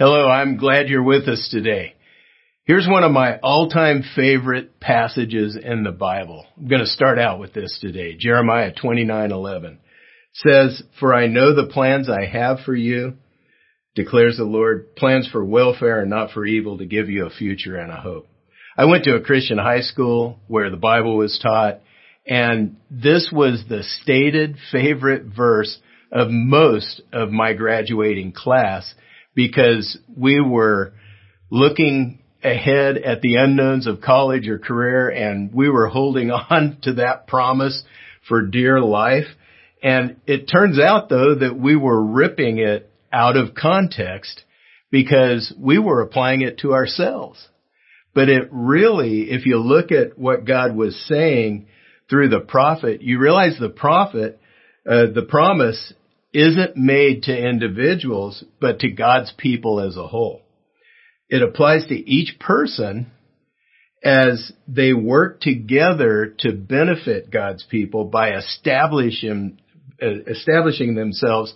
Hello, I'm glad you're with us today. Here's one of my all-time favorite passages in the Bible. I'm going to start out with this today. Jeremiah 29:11 says, "For I know the plans I have for you," declares the Lord, "plans for welfare and not for evil to give you a future and a hope." I went to a Christian high school where the Bible was taught, and this was the stated favorite verse of most of my graduating class because we were looking ahead at the unknowns of college or career and we were holding on to that promise for dear life. And it turns out though that we were ripping it out of context because we were applying it to ourselves. But it really, if you look at what God was saying through the prophet, you realize the prophet, uh, the promise isn't made to individuals, but to God's people as a whole. It applies to each person as they work together to benefit God's people by establishing, establishing themselves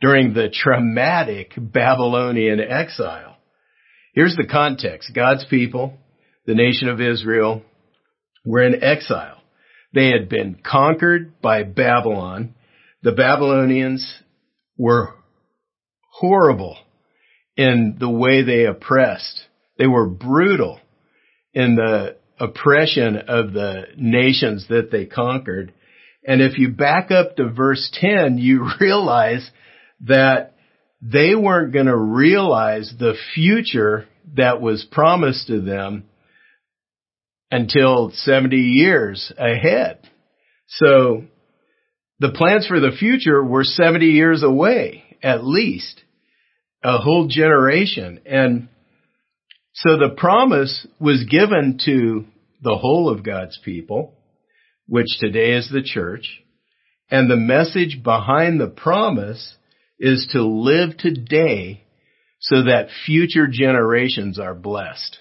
during the traumatic Babylonian exile. Here's the context. God's people, the nation of Israel, were in exile. They had been conquered by Babylon the Babylonians were horrible in the way they oppressed. They were brutal in the oppression of the nations that they conquered. And if you back up to verse 10, you realize that they weren't going to realize the future that was promised to them until 70 years ahead. So the plans for the future were 70 years away, at least. A whole generation. And so the promise was given to the whole of God's people, which today is the church. And the message behind the promise is to live today so that future generations are blessed.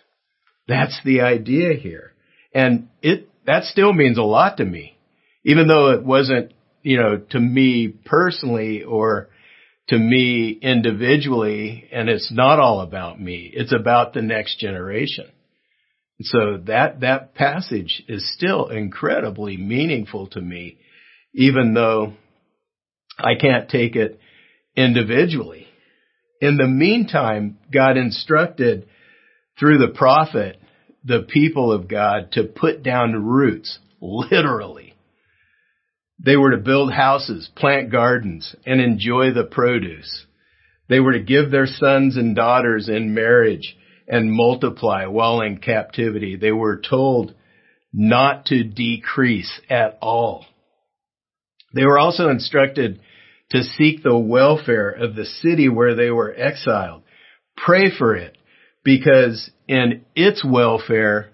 That's the idea here. And it, that still means a lot to me. Even though it wasn't you know, to me personally or to me individually, and it's not all about me. It's about the next generation. So that, that passage is still incredibly meaningful to me, even though I can't take it individually. In the meantime, God instructed through the prophet the people of God to put down roots, literally, they were to build houses, plant gardens, and enjoy the produce. They were to give their sons and daughters in marriage and multiply while in captivity. They were told not to decrease at all. They were also instructed to seek the welfare of the city where they were exiled. Pray for it because in its welfare,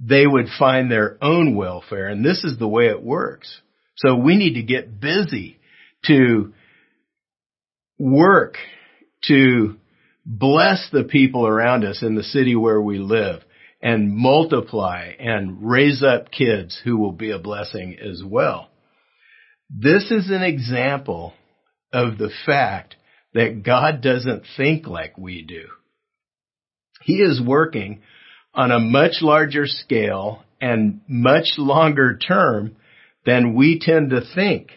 they would find their own welfare. And this is the way it works. So we need to get busy to work to bless the people around us in the city where we live and multiply and raise up kids who will be a blessing as well. This is an example of the fact that God doesn't think like we do. He is working on a much larger scale and much longer term than we tend to think.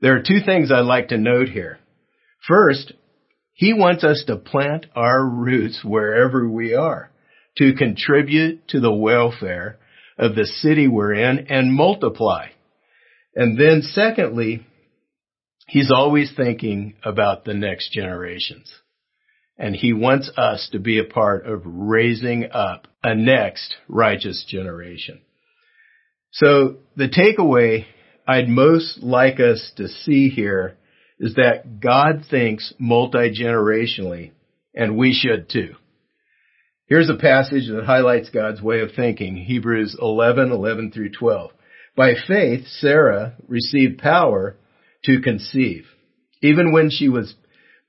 There are two things I'd like to note here. First, he wants us to plant our roots wherever we are to contribute to the welfare of the city we're in and multiply. And then secondly, he's always thinking about the next generations. And he wants us to be a part of raising up a next righteous generation. So the takeaway I'd most like us to see here is that God thinks multi-generationally and we should too. Here's a passage that highlights God's way of thinking, Hebrews 11, 11 through 12. By faith, Sarah received power to conceive. Even when she was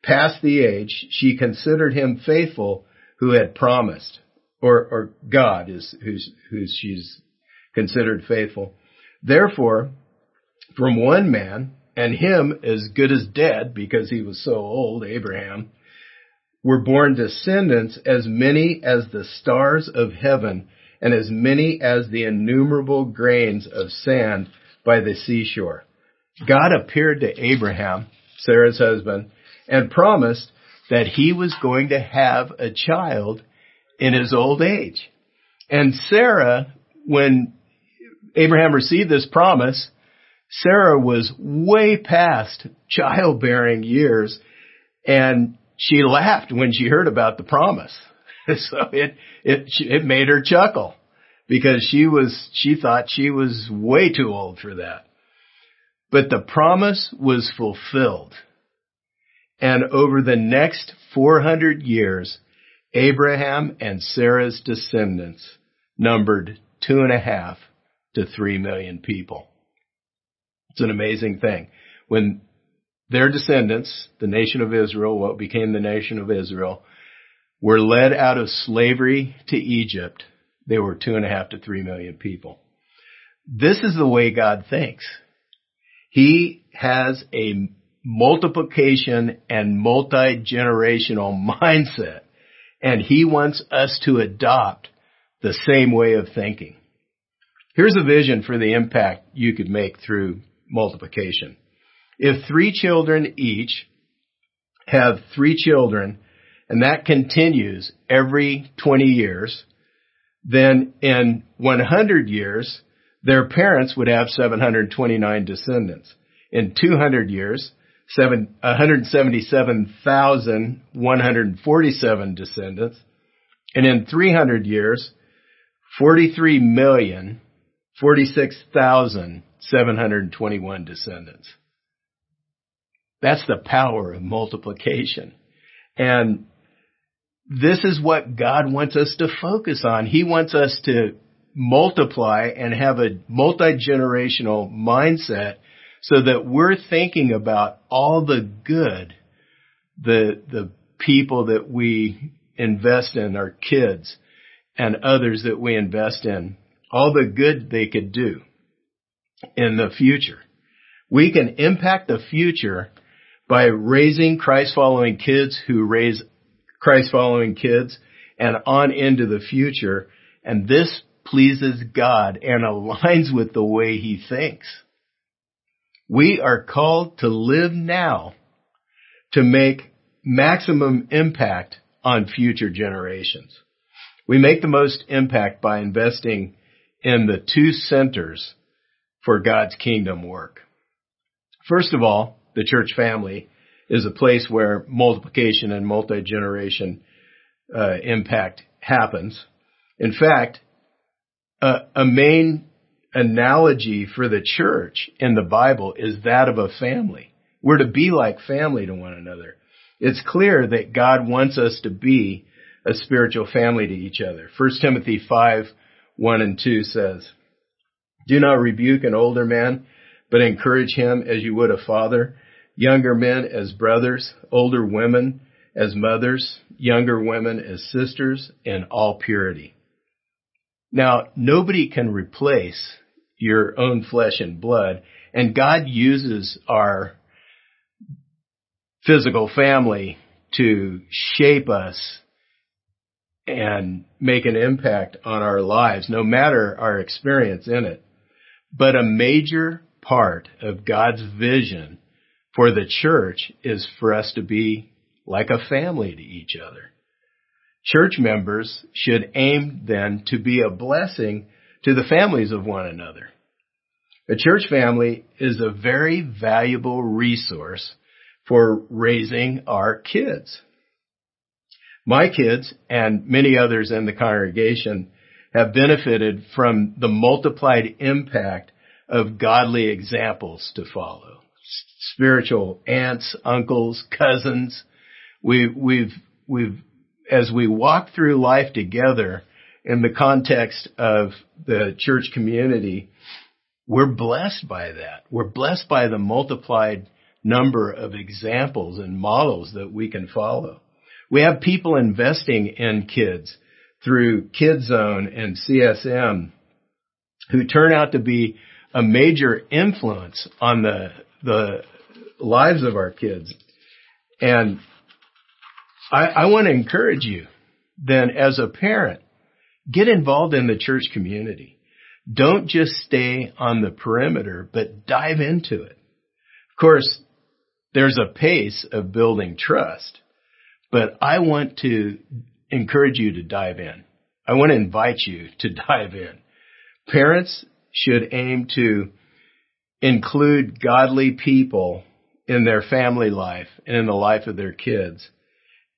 past the age, she considered him faithful who had promised, or, or God is who's, who's she's considered faithful. Therefore, from one man, and him as good as dead because he was so old, Abraham, were born descendants as many as the stars of heaven and as many as the innumerable grains of sand by the seashore. God appeared to Abraham, Sarah's husband, and promised that he was going to have a child in his old age. And Sarah, when Abraham received this promise, Sarah was way past childbearing years and she laughed when she heard about the promise. so it, it, it made her chuckle because she was, she thought she was way too old for that. But the promise was fulfilled. And over the next 400 years, Abraham and Sarah's descendants numbered two and a half to three million people. It's an amazing thing. When their descendants, the nation of Israel, what became the nation of Israel, were led out of slavery to Egypt, they were two and a half to three million people. This is the way God thinks. He has a multiplication and multi-generational mindset, and he wants us to adopt the same way of thinking. Here's a vision for the impact you could make through multiplication. If three children each have three children, and that continues every 20 years, then in 100 years, their parents would have 729 descendants. In 200 years, 177,147 descendants. And in 300 years, 43 million, 46,721 descendants. That's the power of multiplication. And this is what God wants us to focus on. He wants us to multiply and have a multi-generational mindset so that we're thinking about all the good, the, the people that we invest in, our kids and others that we invest in, all the good they could do in the future. We can impact the future by raising Christ following kids who raise Christ following kids and on into the future. And this pleases God and aligns with the way he thinks. We are called to live now to make maximum impact on future generations. We make the most impact by investing in the two centers for God's kingdom work. First of all, the church family is a place where multiplication and multi-generation uh, impact happens. In fact, a main analogy for the church in the Bible is that of a family. We're to be like family to one another. It's clear that God wants us to be a spiritual family to each other. 1 Timothy 5, 1 and 2 says, Do not rebuke an older man, but encourage him as you would a father, younger men as brothers, older women as mothers, younger women as sisters, in all purity. Now, nobody can replace your own flesh and blood, and God uses our physical family to shape us and make an impact on our lives, no matter our experience in it. But a major part of God's vision for the church is for us to be like a family to each other. Church members should aim then to be a blessing to the families of one another. A church family is a very valuable resource for raising our kids. My kids and many others in the congregation have benefited from the multiplied impact of godly examples to follow. Spiritual aunts, uncles, cousins. We, we've, we've as we walk through life together in the context of the church community, we're blessed by that. We're blessed by the multiplied number of examples and models that we can follow. We have people investing in kids through KidZone and CSM who turn out to be a major influence on the, the lives of our kids. And I, I want to encourage you then as a parent, get involved in the church community. Don't just stay on the perimeter, but dive into it. Of course, there's a pace of building trust, but I want to encourage you to dive in. I want to invite you to dive in. Parents should aim to include godly people in their family life and in the life of their kids.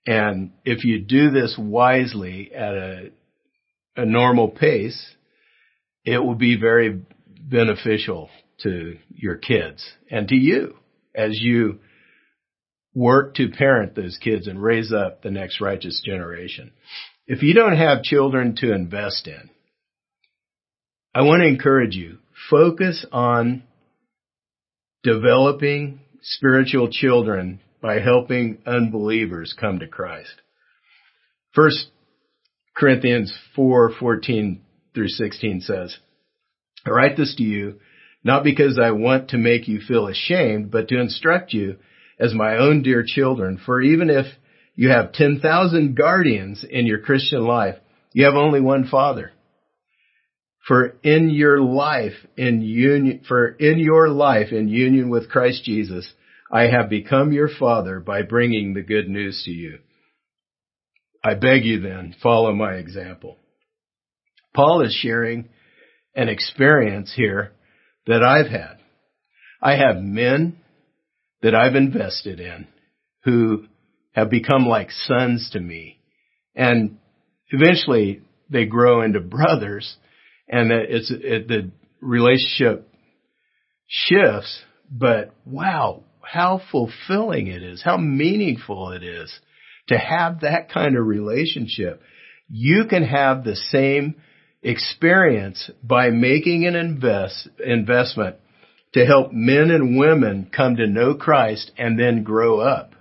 And if you do this wisely at a, a normal pace, it will be very beneficial to your kids and to you as you work to parent those kids and raise up the next righteous generation. If you don't have children to invest in, I want to encourage you, focus on developing spiritual children by helping unbelievers come to Christ. First Corinthians 4:14 through 16 says, I write this to you not because I want to make you feel ashamed, but to instruct you as my own dear children. For even if you have 10,000 guardians in your Christian life, you have only one father. For in your life in union, for in your life in union with Christ Jesus, I have become your father by bringing the good news to you. I beg you then, follow my example. Paul is sharing an experience here that I've had. I have men that I've invested in who have become like sons to me. And eventually they grow into brothers and it's, it, the relationship shifts, but wow, how fulfilling it is, how meaningful it is to have that kind of relationship. You can have the same experience by making an invest, investment to help men and women come to know Christ and then grow up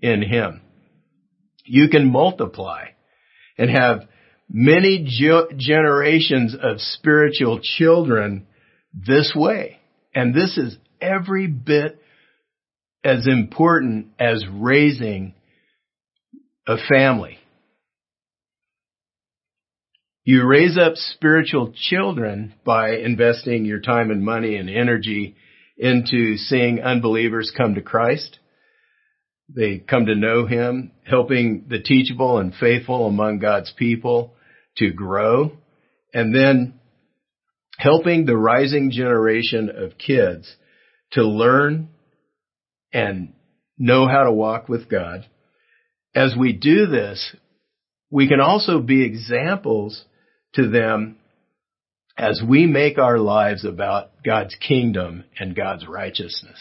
in Him. You can multiply and have many ge- generations of spiritual children this way. And this is every bit as important as raising a family. You raise up spiritual children by investing your time and money and energy into seeing unbelievers come to Christ. They come to know Him, helping the teachable and faithful among God's people to grow, and then helping the rising generation of kids to learn and know how to walk with God. As we do this, we can also be examples to them as we make our lives about God's kingdom and God's righteousness.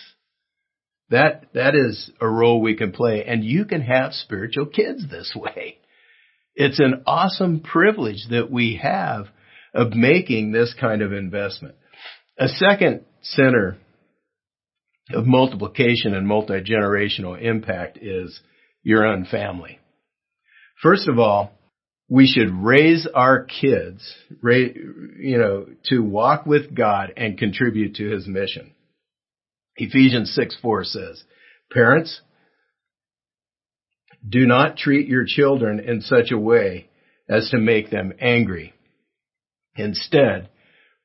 That, that is a role we can play and you can have spiritual kids this way. It's an awesome privilege that we have of making this kind of investment. A second center of multiplication and multi-generational impact is your own family. First of all, we should raise our kids, you know, to walk with God and contribute to his mission. Ephesians 6 4 says, Parents, do not treat your children in such a way as to make them angry. Instead,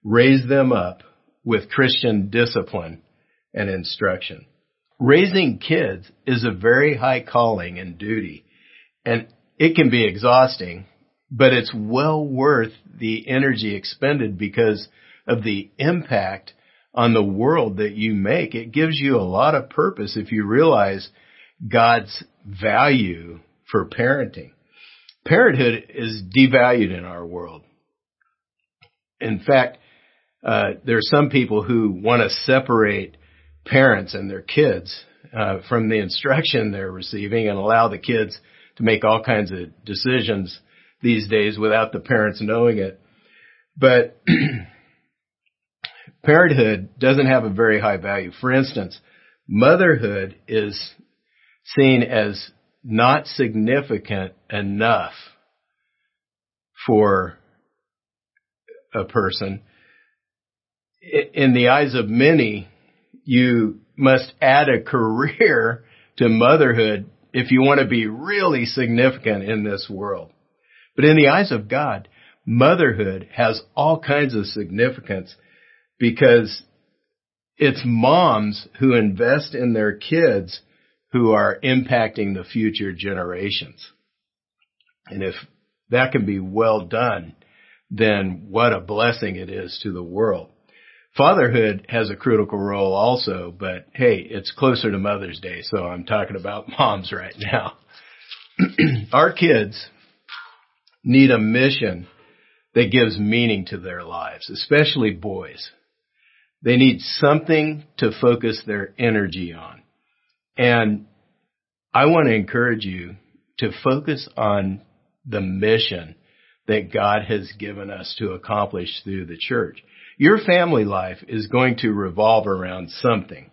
raise them up with Christian discipline and instruction. Raising kids is a very high calling and duty, and it can be exhausting but it's well worth the energy expended because of the impact on the world that you make. It gives you a lot of purpose if you realize God's value for parenting. Parenthood is devalued in our world. In fact, uh, there are some people who want to separate parents and their kids uh, from the instruction they're receiving and allow the kids to make all kinds of decisions these days without the parents knowing it. But parenthood doesn't have a very high value. For instance, motherhood is seen as not significant enough for a person. In the eyes of many, you must add a career to motherhood if you want to be really significant in this world. But in the eyes of God, motherhood has all kinds of significance because it's moms who invest in their kids who are impacting the future generations. And if that can be well done, then what a blessing it is to the world. Fatherhood has a critical role also, but hey, it's closer to Mother's Day, so I'm talking about moms right now. Our kids need a mission that gives meaning to their lives, especially boys. They need something to focus their energy on. And I want to encourage you to focus on the mission that God has given us to accomplish through the church. Your family life is going to revolve around something.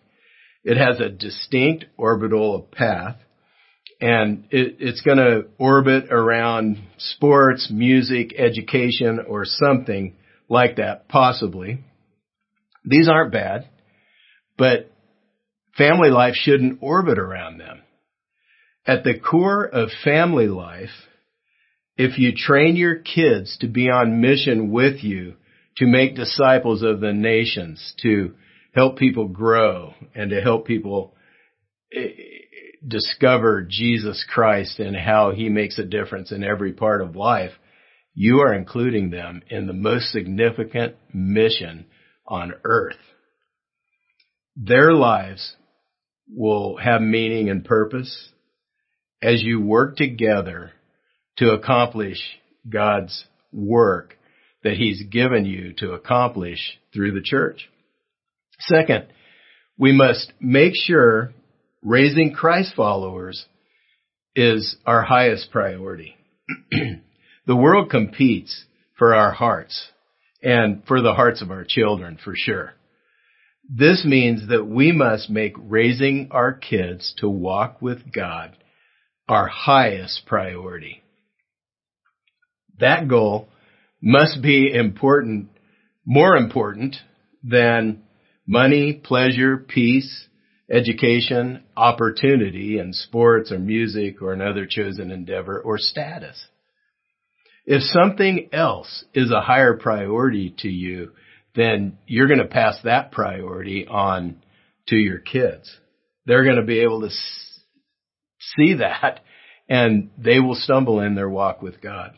It has a distinct orbital path and it, it's going to orbit around sports, music, education, or something like that, possibly. These aren't bad, but family life shouldn't orbit around them. At the core of family life if you train your kids to be on mission with you, to make disciples of the nations, to help people grow and to help people discover Jesus Christ and how he makes a difference in every part of life, you are including them in the most significant mission on earth. Their lives will have meaning and purpose as you work together to accomplish God's work that He's given you to accomplish through the church. Second, we must make sure raising Christ followers is our highest priority. the world competes for our hearts and for the hearts of our children for sure. This means that we must make raising our kids to walk with God our highest priority. That goal must be important, more important than money, pleasure, peace, education, opportunity in sports or music or another chosen endeavor or status. If something else is a higher priority to you, then you're going to pass that priority on to your kids. They're going to be able to see that and they will stumble in their walk with God.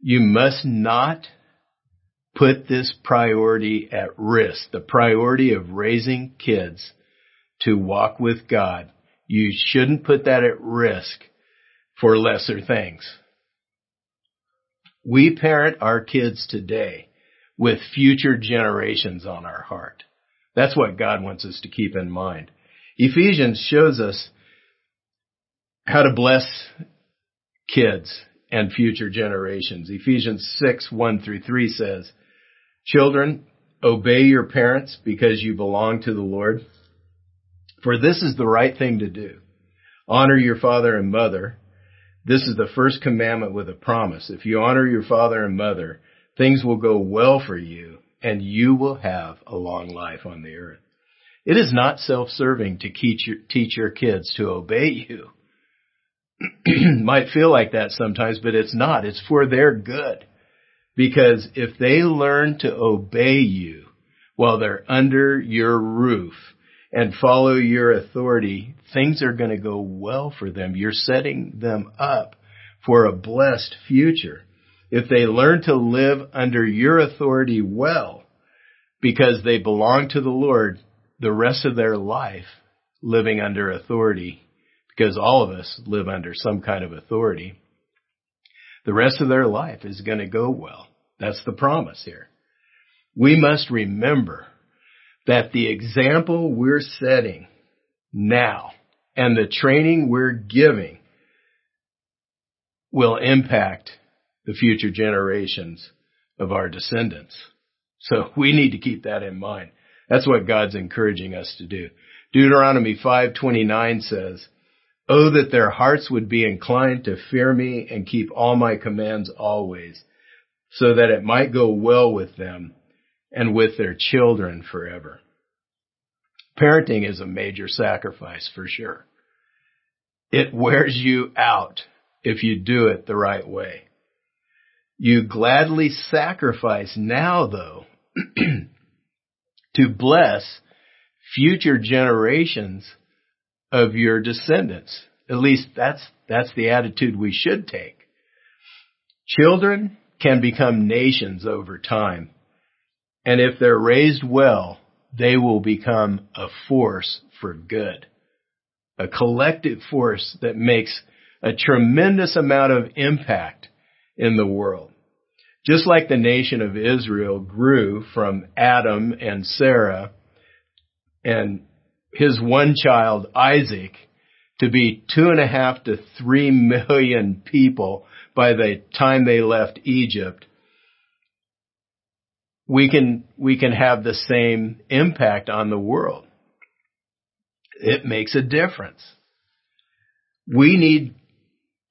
You must not put this priority at risk, the priority of raising kids to walk with God. You shouldn't put that at risk for lesser things. We parent our kids today with future generations on our heart. That's what God wants us to keep in mind. Ephesians shows us how to bless kids and future generations. Ephesians 6, 1 through 3 says, Children, obey your parents because you belong to the Lord. For this is the right thing to do. Honor your father and mother. This is the first commandment with a promise. If you honor your father and mother, things will go well for you and you will have a long life on the earth. It is not self-serving to teach your, teach your kids to obey you. might feel like that sometimes, but it's not. It's for their good. Because if they learn to obey you while they're under your roof and follow your authority, things are going to go well for them. You're setting them up for a blessed future. If they learn to live under your authority well, because they belong to the Lord, the rest of their life living under authority because all of us live under some kind of authority. The rest of their life is going to go well. That's the promise here. We must remember that the example we're setting now and the training we're giving will impact the future generations of our descendants. So we need to keep that in mind. That's what God's encouraging us to do. Deuteronomy 5:29 says, Oh, that their hearts would be inclined to fear me and keep all my commands always, so that it might go well with them and with their children forever. Parenting is a major sacrifice for sure. It wears you out if you do it the right way. You gladly sacrifice now though to bless future generations of your descendants. At least that's, that's the attitude we should take. Children can become nations over time. And if they're raised well, they will become a force for good. A collective force that makes a tremendous amount of impact in the world. Just like the nation of Israel grew from Adam and Sarah and his one child, Isaac, to be two and a half to three million people by the time they left Egypt, we can, we can have the same impact on the world. It makes a difference. We need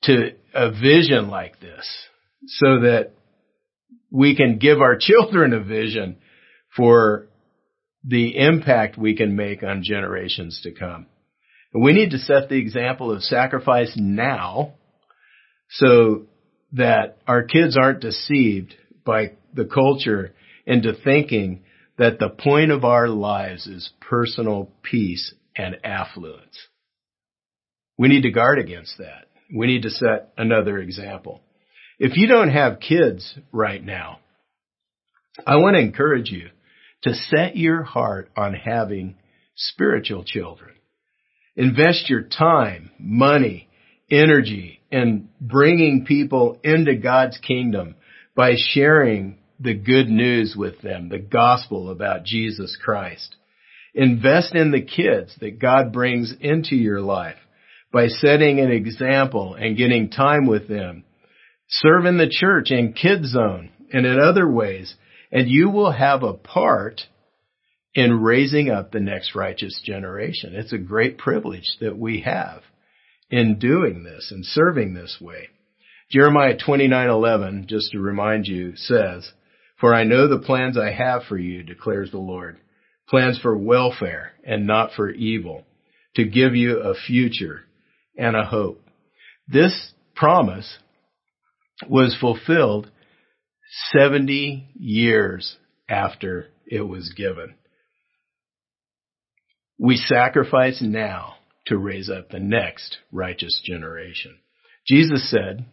to a vision like this so that we can give our children a vision for the impact we can make on generations to come. And we need to set the example of sacrifice now so that our kids aren't deceived by the culture into thinking that the point of our lives is personal peace and affluence. We need to guard against that. We need to set another example. If you don't have kids right now, I want to encourage you to set your heart on having spiritual children. Invest your time, money, energy in bringing people into God's kingdom by sharing the good news with them, the gospel about Jesus Christ. Invest in the kids that God brings into your life by setting an example and getting time with them. Serve in the church and Kids Zone and in other ways, and you will have a part in raising up the next righteous generation. It's a great privilege that we have in doing this and serving this way. Jeremiah 29:11, just to remind you, says, "For I know the plans I have for you," declares the Lord, plans for welfare and not for evil, to give you a future and a hope. This promise was fulfilled 70 years after it was given. We sacrifice now to raise up the next righteous generation. Jesus said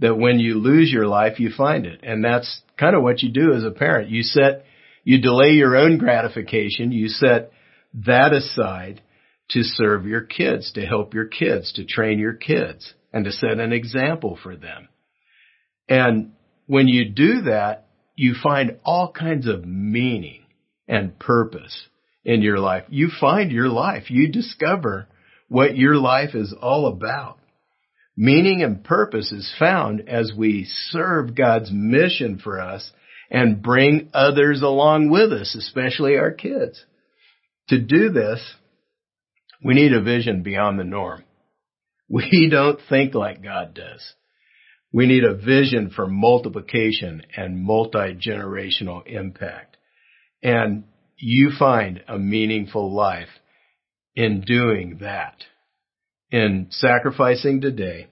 that when you lose your life, you find it. And that's kind of what you do as a parent. You set, you delay your own gratification. You set that aside to serve your kids, to help your kids, to train your kids, and to set an example for them. And when you do that, you find all kinds of meaning and purpose in your life. You find your life. You discover what your life is all about. Meaning and purpose is found as we serve God's mission for us and bring others along with us, especially our kids. To do this, we need a vision beyond the norm. We don't think like God does. We need a vision for multiplication and multi-generational impact. And you find a meaningful life in doing that, in sacrificing today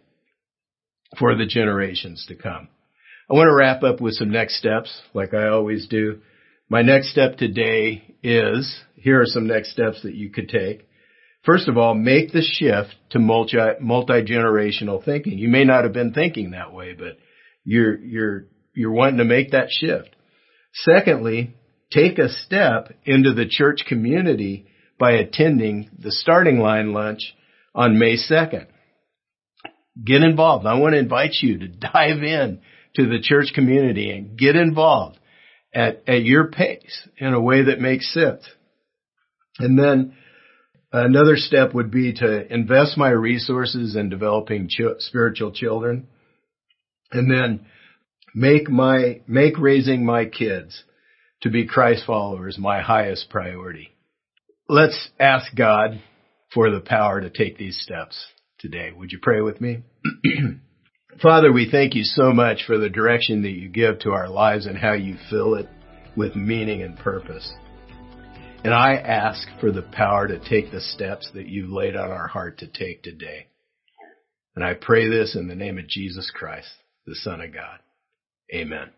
for the generations to come. I want to wrap up with some next steps, like I always do. My next step today is, here are some next steps that you could take. First of all, make the shift to multi, multi-generational thinking. You may not have been thinking that way, but you're, you're, you're wanting to make that shift. Secondly, take a step into the church community by attending the starting line lunch on May 2nd. Get involved. I want to invite you to dive in to the church community and get involved at, at your pace in a way that makes sense. And then Another step would be to invest my resources in developing ch- spiritual children and then make my, make raising my kids to be Christ followers my highest priority. Let's ask God for the power to take these steps today. Would you pray with me? Father, we thank you so much for the direction that you give to our lives and how you fill it with meaning and purpose. And I ask for the power to take the steps that you've laid on our heart to take today. And I pray this in the name of Jesus Christ, the Son of God. Amen.